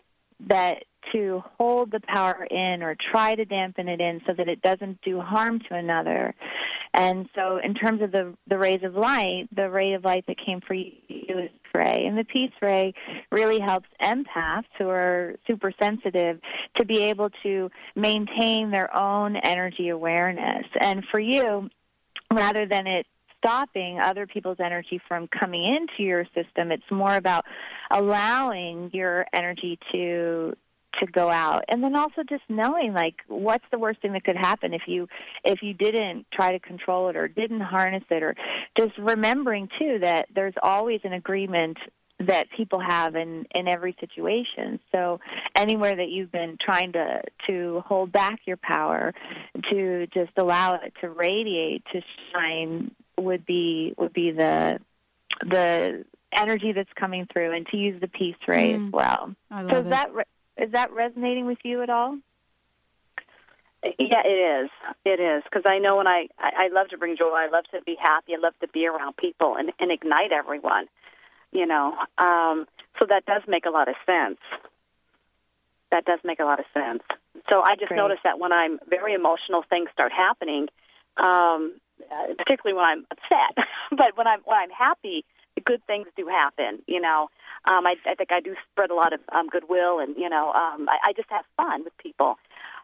Speaker 5: that to hold the power in or try to dampen it in so that it doesn't do harm to another. And so, in terms of the the rays of light, the ray of light that came for you is ray, and the peace ray really helps empaths who are super sensitive to be able to maintain their own energy awareness. And for you, rather than it stopping other people's energy from coming into your system. It's more about allowing your energy to to go out and then also just knowing like what's the worst thing that could happen if you if you didn't try to control it or didn't harness it or just remembering too that there's always an agreement that people have in in every situation so anywhere that you've been trying to to hold back your power to just allow it to radiate to shine would be would be the the energy that's coming through and to use the peace ray
Speaker 3: Mm.
Speaker 5: as well so is
Speaker 3: it.
Speaker 5: that is that resonating with you at all
Speaker 10: Yeah, it is. It is because I know when I, I I love to bring joy. I love to be happy. I love to be around people and and ignite everyone. You know, um, so that does make a lot of sense. That does make a lot of sense. So I just
Speaker 5: Great.
Speaker 10: notice that when I'm very emotional, things start happening. Um, particularly when I'm upset, but when I'm when I'm happy, good things do happen. You know, um, I, I think I do spread a lot of um, goodwill, and you know, um, I, I just have fun with people.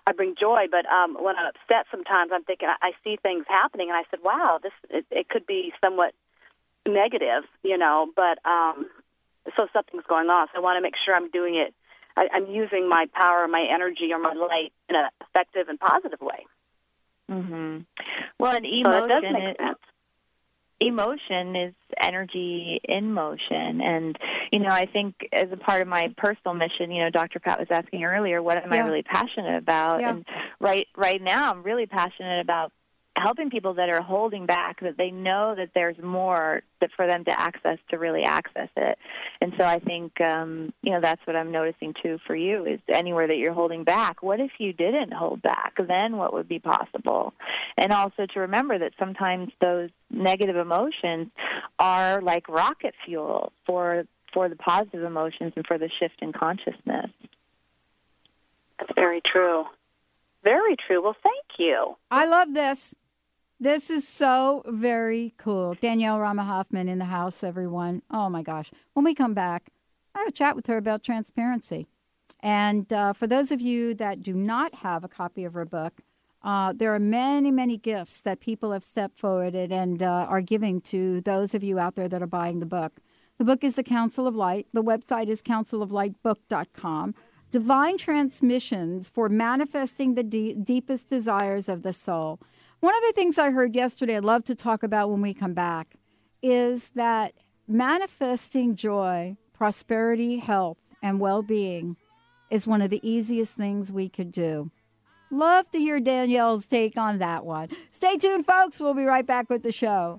Speaker 10: I bring joy, but um, when I'm upset, sometimes I'm thinking I, I see things happening, and I said, "Wow, this it, it could be somewhat negative," you know. But um, so something's going on, so I want to make sure I'm doing it. I, I'm using my power, my energy, or my light in an effective and positive way.
Speaker 5: Mm-hmm. Well, and
Speaker 10: So that does
Speaker 5: emotion
Speaker 10: make
Speaker 5: is-
Speaker 10: sense.
Speaker 5: Emotion is energy in motion. And you know i think as a part of my personal mission you know dr pat was asking earlier what am i really passionate about?
Speaker 3: Yeah.
Speaker 5: and right right now i'm really passionate about helping people that are holding back that they know that there's more that for them to access to really access it and so i think um you know that's what i'm noticing too for you is anywhere that you're holding back what if you didn't hold back then what would be possible and also to remember that sometimes those negative emotions are like rocket fuel for for the positive emotions and for the shift in consciousness
Speaker 10: That's very true. Very true. Well, thank you.
Speaker 3: I love this. This is so very cool. Danielle Rama Hoffman in the house, everyone. Oh my gosh. When we come back, I have a chat with her about transparency. And uh, for those of you that do not have a copy of her book, uh, there are many, many gifts that people have stepped forward and uh, are giving to those of you out there that are buying the book. The book is The Council of Light. The website is counciloflightbook.com. Divine transmissions for manifesting the de- deepest desires of the soul. One of the things I heard yesterday, I'd love to talk about when we come back, is that manifesting joy, prosperity, health, and well being is one of the easiest things we could do. Love to hear Danielle's take on that one. Stay tuned, folks. We'll be right back with the show.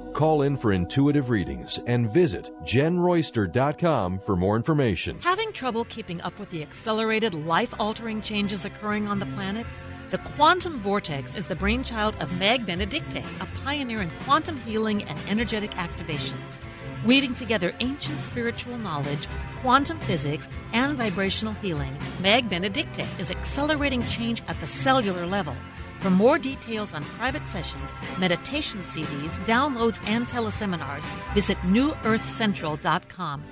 Speaker 11: Call in for intuitive readings and visit jenroyster.com for more information.
Speaker 12: Having trouble keeping up with the accelerated, life altering changes occurring on the planet? The quantum vortex is the brainchild of Meg Benedicte, a pioneer in quantum healing and energetic activations. Weaving together ancient spiritual knowledge, quantum physics, and vibrational healing, Meg Benedicte is accelerating change at the cellular level. For more details on private sessions, meditation CDs, downloads, and teleseminars, visit newearthcentral.com.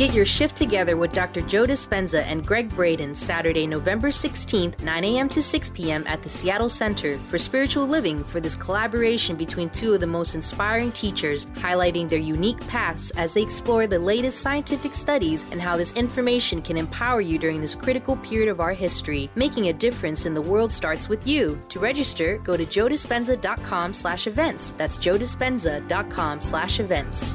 Speaker 7: Get your shift together with Dr. Joe Dispenza and Gregg Braden Saturday, November 16th, 9 a.m. to 6 p.m. at the Seattle Center for Spiritual Living for this collaboration between two of the most inspiring teachers, highlighting their unique paths as they explore the latest scientific studies and how this information can empower you during this critical period of our history. Making a difference in the world starts with you. To register, go to joedispenza.com slash events. That's joedispenza.com slash events.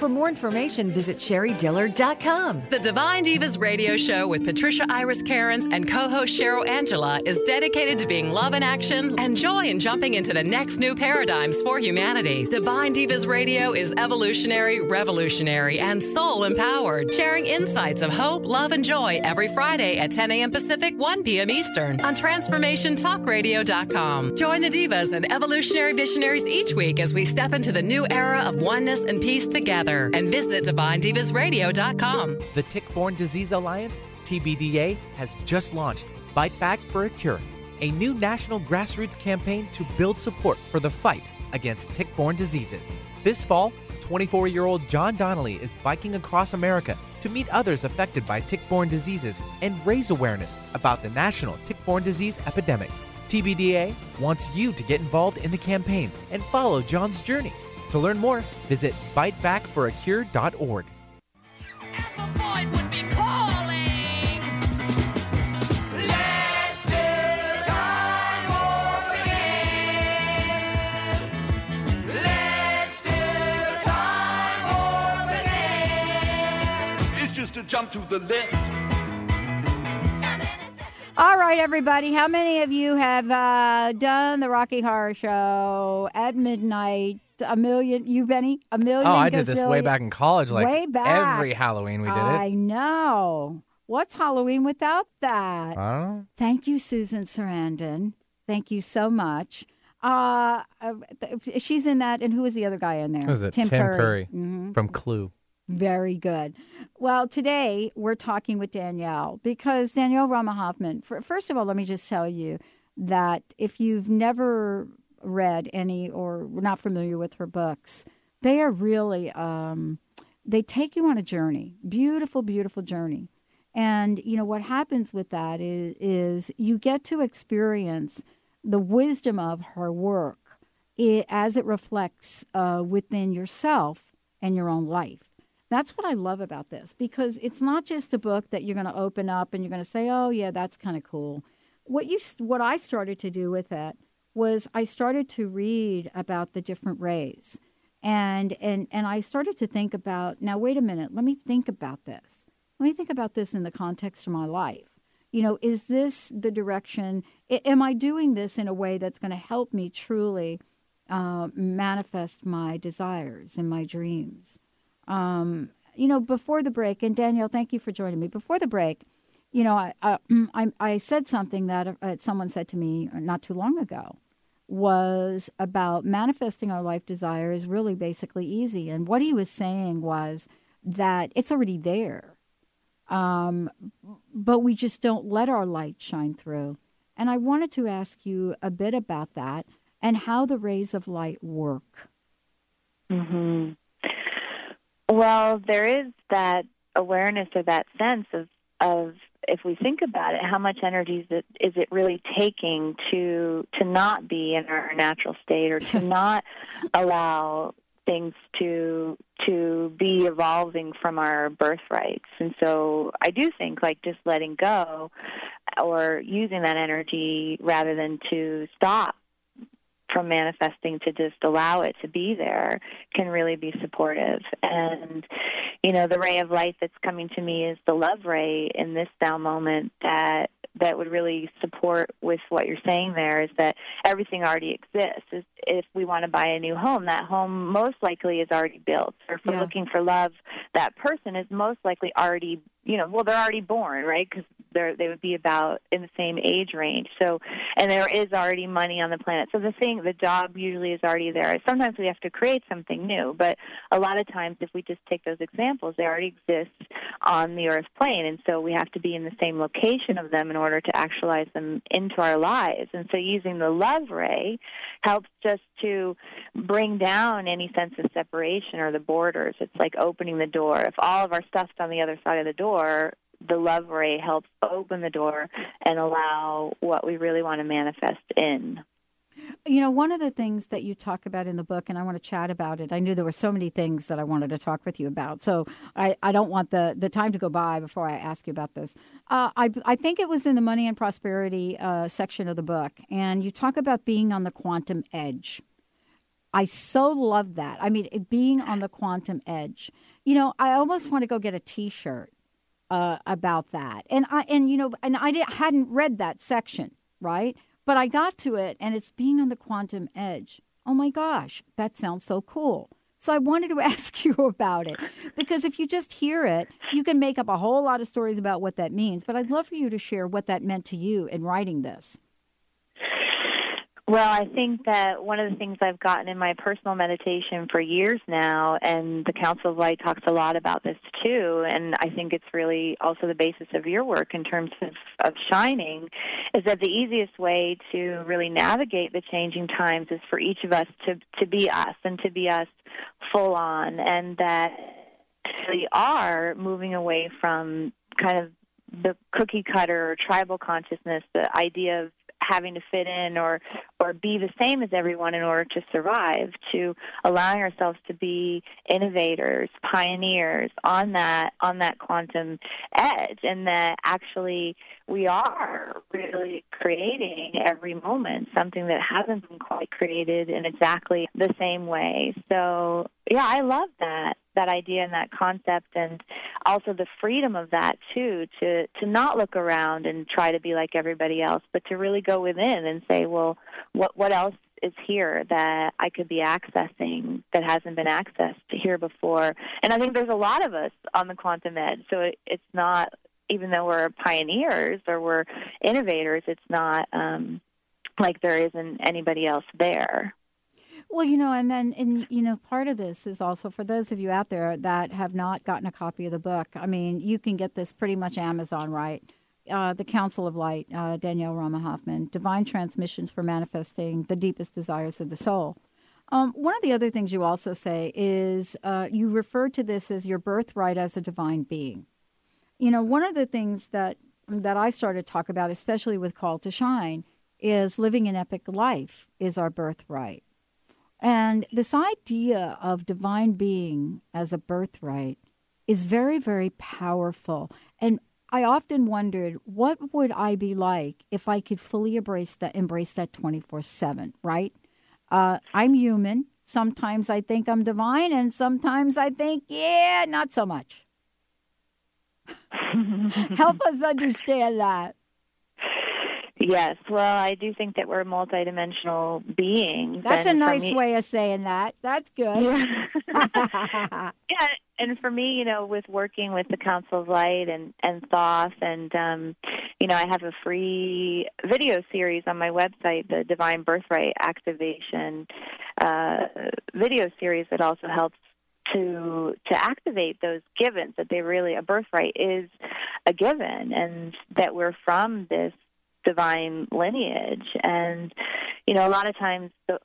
Speaker 13: For more information, visit sherriedillard.com.
Speaker 14: The Divine Divas radio show with Patricia Iris Cairns and co host Cheryl Angela is dedicated to being love in action and joy in jumping into the next new paradigms for humanity. Divine Divas radio is evolutionary, revolutionary, and soul empowered, sharing insights of hope, love, and joy every Friday at 10 a.m. Pacific, 1 p.m. Eastern on TransformationTalkRadio.com. Join the divas and evolutionary visionaries each week as we step into the new era of oneness and peace together. And visit DivineDivasRadio.com.
Speaker 4: The Tick Borne Disease Alliance, TBDA, has just launched Bite Back for a Cure. a new national grassroots campaign to build support for the fight against tick borne diseases. This fall, 24 year old John Donnelly is biking across America to meet others affected by tick borne diseases and raise awareness about the national tick borne disease epidemic. TBDA wants you to get involved in the campaign and follow John's journey. To learn more, visit bitebackforacure.org.
Speaker 15: It's just a jump to the left.
Speaker 3: All right, everybody. How many of you have uh, done the Rocky Horror Show at midnight? A million. You, Benny? A million.
Speaker 4: Oh, I did this way back in college. Like
Speaker 3: way back.
Speaker 4: every Halloween we did it.
Speaker 3: I know. What's Halloween without that?
Speaker 4: I don't know.
Speaker 3: Thank you, Susan Sarandon. Thank you so much. Uh, uh, she's in that, and who was the other guy in there?
Speaker 4: What is it?
Speaker 3: Tim, Curry. Mhm.
Speaker 4: from Clue.
Speaker 3: Very good. Well, today we're talking with Danielle because Danielle Rama Hoffman, first of all, let me just tell you that if you've never read any or not familiar with her books, they are really, um, they take you on a journey, beautiful, beautiful journey. And, you know, what happens with that is, is you get to experience the wisdom of her work as it reflects uh, within yourself and your own life. That's what I love about this because it's not just a book that you're going to open up and you're going to say, "Oh, yeah, that's kind of cool." What you what I started to do with it was I started to read about the different rays. And and and I started to think about, now wait a minute, let me think about this. Let me think about this in the context of my life. You know, is this the direction am I doing this in a way that's going to help me truly uh, manifest my desires and my dreams? Um, you know, before the break, and Danielle, thank you for joining me. Before the break, you know, I I, I, said something that uh, someone said to me not too long ago was about manifesting our life desire is really basically easy. And what he was saying was that it's already there, um, but we just don't let our light shine through. And I wanted to ask you a bit about that and how the rays of light work.
Speaker 5: hmm Well, there is that awareness or that sense of of if we think about it, how much energy is it, is it really taking to to not be in our natural state or to not allow things to to be evolving from our birthrights. And so I do think like just letting go or using that energy rather than to stop from manifesting to just allow it to be there can really be supportive. And, you know, the ray of light that's coming to me is the love ray in this now moment that that would really support with what you're saying there is that everything already exists. Is if we want to buy a new home, that home most likely is already built. Or if we're
Speaker 3: Yeah.
Speaker 5: looking for love, that person is most likely already, you know, well, they're already born, right? Because they're they would be about in the same age range. So, and there is already money on the planet. So the thing, the job usually is already there. Sometimes we have to create something new, but a lot of times, if we just take those examples, they already exist on the Earth plane, and so we have to be in the same location of them in order to actualize them into our lives. And so, using the love ray helps just to bring down any sense of separation or the borders. It's like opening the door. If all of our stuff's on the other side of the door, the love ray helps open the door and allow what we really want to manifest in.
Speaker 3: You know, one of the things that you talk about in the book, and I want to chat about it. I knew there were so many things that I wanted to talk with you about, so I, I don't want the, the time to go by before I ask you about this. Uh, I, I think it was in the Money and Prosperity uh, section of the book, and you talk about being on the quantum edge. I so love that. I mean, being on the quantum edge. You know, I almost want to go get a T-shirt uh, about that. And I and you know, and I hadn't read that section, right? But I got to it, and it's being on the quantum edge. Oh my gosh, that sounds so cool. So I wanted to ask you about it because if you just hear it, you can make up a whole lot of stories about what that means. But I'd love for you to share what that meant to you in writing this.
Speaker 5: Well, I think that one of the things I've gotten in my personal meditation for years now, and the Council of Light talks a lot about this too, and I think it's really also the basis of your work in terms of, of shining, is that the easiest way to really navigate the changing times is for each of us to, to be us and to be us full on, and that we are moving away from kind of the cookie cutter or tribal consciousness, the idea of having to fit in or or be the same as everyone in order to survive to allowing ourselves to be innovators pioneers on that on that quantum edge and that actually we are really creating every moment something that hasn't been quite created in exactly the same way. So yeah i love that that idea and that concept and also the freedom of that too to to not look around and try to be like everybody else but to really go within and say well what what else is here that I could be accessing that hasn't been accessed here before? And I think there's a lot of us on the quantum edge so it, it's not even though we're pioneers or we're innovators it's not um like there isn't anybody else there
Speaker 3: well, you know, and then, and you know, part of this is also for those of you out there that have not gotten a copy of the book. I mean, you can get this pretty much Amazon, right? Uh, the Council of Light, uh, Danielle Rama Hoffman, Divine Transmissions for Manifesting the Deepest Desires of the Soul. Um, one of the other things you also say is uh, you refer to this as your birthright as a divine being. You know, one of the things that that I started to talk about, especially with Call to Shine, is living an epic life is our birthright. And this idea of divine being as a birthright is very, very powerful. And I often wondered, what would I be like if I could fully embrace that, embrace that 24 7, right? Uh, I'm human. Sometimes I think I'm divine, and sometimes I think, yeah, not so much. Help us understand that.
Speaker 5: Yes, well, I do think that we're multidimensional beings.
Speaker 3: That's a nice me, way of saying that. That's good.
Speaker 5: Yeah. yeah, and for me, you know, with working with the Council of Light and and Thoth, and um, you know, I have a free video series on my website, the Divine Birthright Activation uh, video series that also helps to to activate those givens that they really a birthright is a given and that we're from this divine lineage. And, you know, a lot of times the,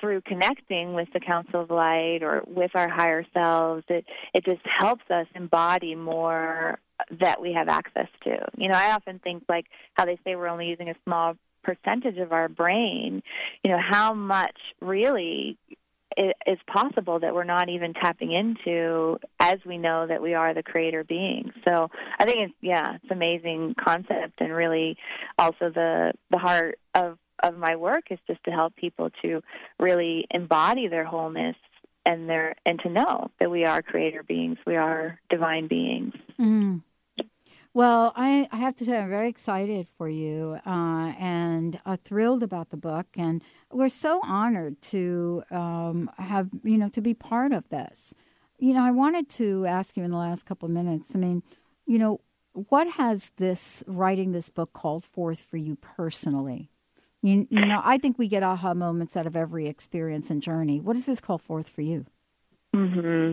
Speaker 5: through connecting with the Council of Light or with our higher selves, it, it just helps us embody more that we have access to. You know, I often think like how they say we're only using a small percentage of our brain, you know, how much really it is possible that we're not even tapping into as we know that we are the creator beings. So I think it's yeah, it's amazing concept and really also the the heart of of my work is just to help people to really embody their wholeness and their and to know that we are creator beings, we are divine beings.
Speaker 3: Mm. Well, I, I have to say, I'm very excited for you uh, and uh, thrilled about the book. And we're so honored to um, have, you know, to be part of this. You know, I wanted to ask you in the last couple of minutes, I mean, you know, what has this writing this book called forth for you personally? You, you know, I think we get aha moments out of every experience and journey. What does this call forth for you?
Speaker 5: Mm-hmm.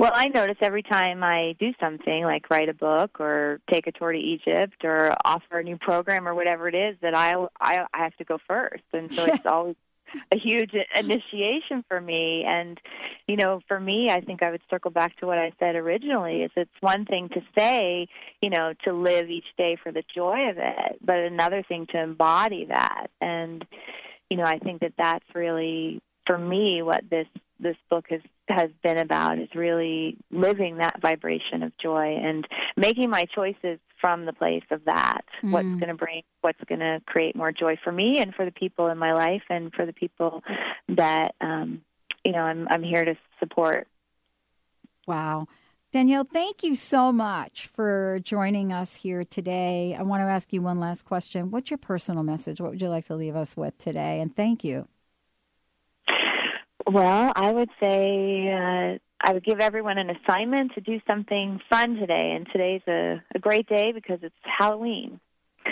Speaker 5: Well, I notice every time I do something like write a book or take a tour to Egypt or offer a new program or whatever it is that I I, I have to go first, and so it's always a huge initiation for me. And you know, for me, I think I would circle back to what I said originally: is it's one thing to say, you know, to live each day for the joy of it, but another thing to embody that. And you know, I think that that's really for me what this this book has has been about is really living that vibration of joy and making my choices from the place of that mm. what's going to bring what's going to create more joy for me and for the people in my life and for the people that um you know I'm I'm here to support
Speaker 3: wow Danielle, thank you so much for joining us here today. I want to ask you one last question. What's your personal message? What would you like to leave us with today? And thank you.
Speaker 5: Well, I would say uh, I would give everyone an assignment to do something fun today, and today's a, a great day because it's Halloween.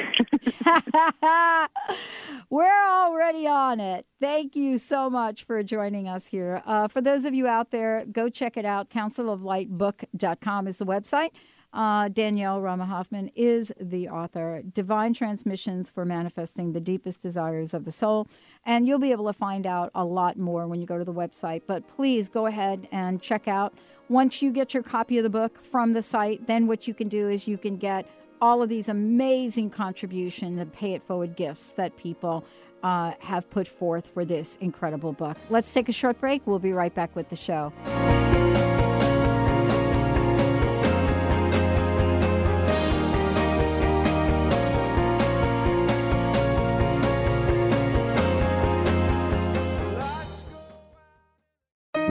Speaker 3: We're already on it. Thank you so much for joining us here. Uh, for those of you out there, go check it out. Counciloflightbook.com is the website. Uh, Danielle Rama Hoffman is the author. Divine Transmissions for Manifesting the Deepest Desires of the Soul. And you'll be able to find out a lot more when you go to the website. But please go ahead and check out. Once you get your copy of the book from the site, then what you can do is you can get all of these amazing contributions and pay it forward gifts that people uh, have put forth for this incredible book. Let's take a short break. We'll be right back with the show.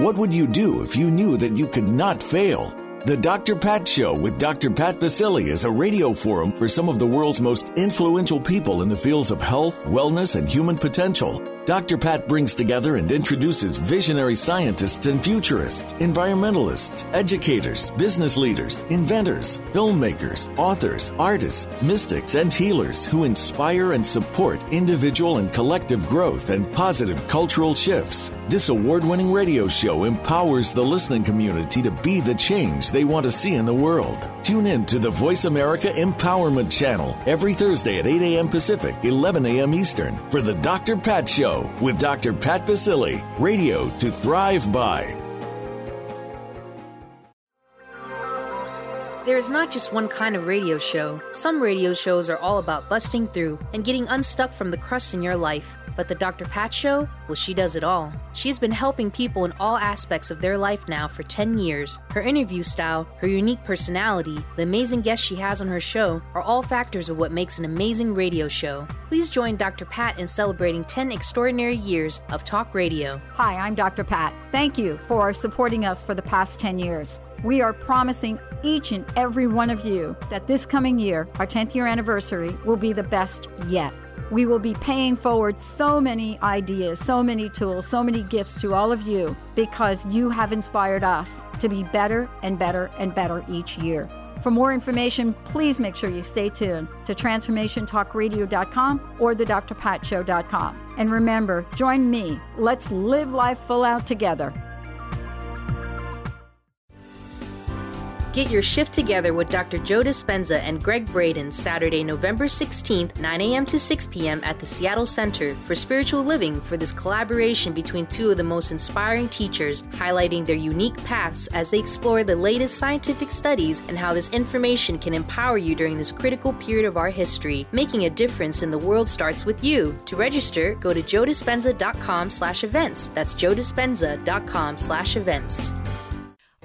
Speaker 16: What would you do if you knew that you could not fail? The Dr. Pat Show with Dr. Pat Baccili is a radio forum for some of the world's most influential people in the fields of health, wellness, and human potential. Dr. Pat brings together and introduces visionary scientists and futurists, environmentalists, educators, business leaders, inventors, filmmakers, authors, artists, mystics, and healers who inspire and support individual and collective growth and positive cultural shifts. This award winning radio show empowers the listening community to be the change they want to see in the world. Tune in to the Voice America Empowerment Channel every Thursday at 8 a.m. Pacific, 11 a.m. Eastern for the Dr. Pat Show with Dr. Pat Baccili, radio to thrive by.
Speaker 7: There is not just one kind of radio show. Some radio shows are all about busting through and getting unstuck from the crust in your life. But the Dr. Pat Show, well, she does it all. She's been helping people in all aspects of their life now for 10 years. Her interview style, her unique personality, the amazing guests she has on her show are all factors of what makes an amazing radio show. Please join Dr. Pat in celebrating 10 extraordinary years of talk radio.
Speaker 3: Hi, I'm Dr. Pat. Thank you for supporting us for the past 10 years. We are promising each and every one of you that this coming year, our 10th year anniversary, will be the best yet. We will be paying forward so many ideas, so many tools, so many gifts to all of you because you have inspired us to be better and better and better each year. For more information, please make sure you stay tuned to transformationtalkradio.com or the drpatshow.com. And remember, join me. Let's live life full out together.
Speaker 7: Get your shift together with Dr. Joe Dispenza and Gregg Braden Saturday, November 16th, 9 a.m. to 6 p.m. at the Seattle Center for Spiritual Living for this collaboration between two of the most inspiring teachers, highlighting their unique paths as they explore the latest scientific studies and how this information can empower you during this critical period of our history. Making a difference in the world starts with you. To register, go to joedispenza.com slash events. That's joedispenza.com slash events.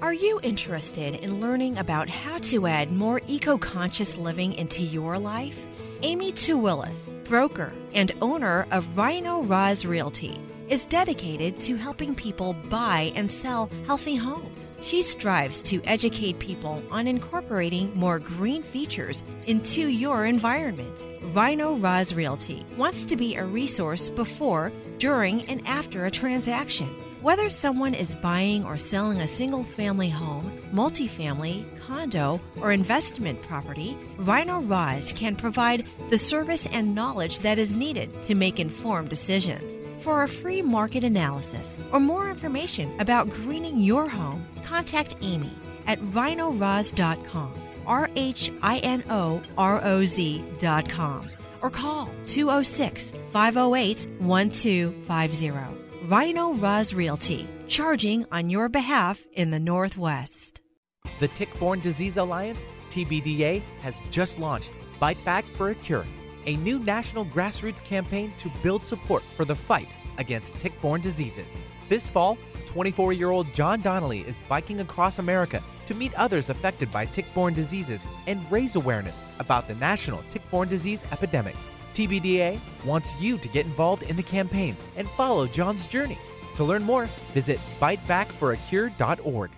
Speaker 17: Are you interested in learning about how to add more eco conscious living into your life? Amy Willis, broker and owner of Rhino Roz Realty, is dedicated to helping people buy and sell healthy homes. She strives to educate people on incorporating more green features into your environment. Rhino Roz Realty wants to be a resource before, during, and after a transaction. Whether someone is buying or selling a single family home, multifamily, condo, or investment property, Rhino Roz can provide the service and knowledge that is needed to make informed decisions. For a free market analysis or more information about greening your home, contact Amy at rhinoroz.com, R H I N O R O Z.com, or call 206 508 1250. Rhino Roz Realty, charging on your behalf in the Northwest.
Speaker 4: The Tick Borne Disease Alliance, TBDA, has just launched Bite Back for a Cure, a new national grassroots campaign to build support for the fight against tick borne diseases. This fall, 24 year old John Donnelly is biking across America to meet others affected by tick borne diseases and raise awareness about the national tick borne disease epidemic. TBDA wants you to get involved in the campaign and follow John's journey. To learn more, visit bitebackforacure.org.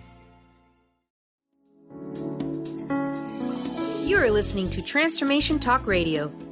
Speaker 7: You are listening to Transformation Talk Radio,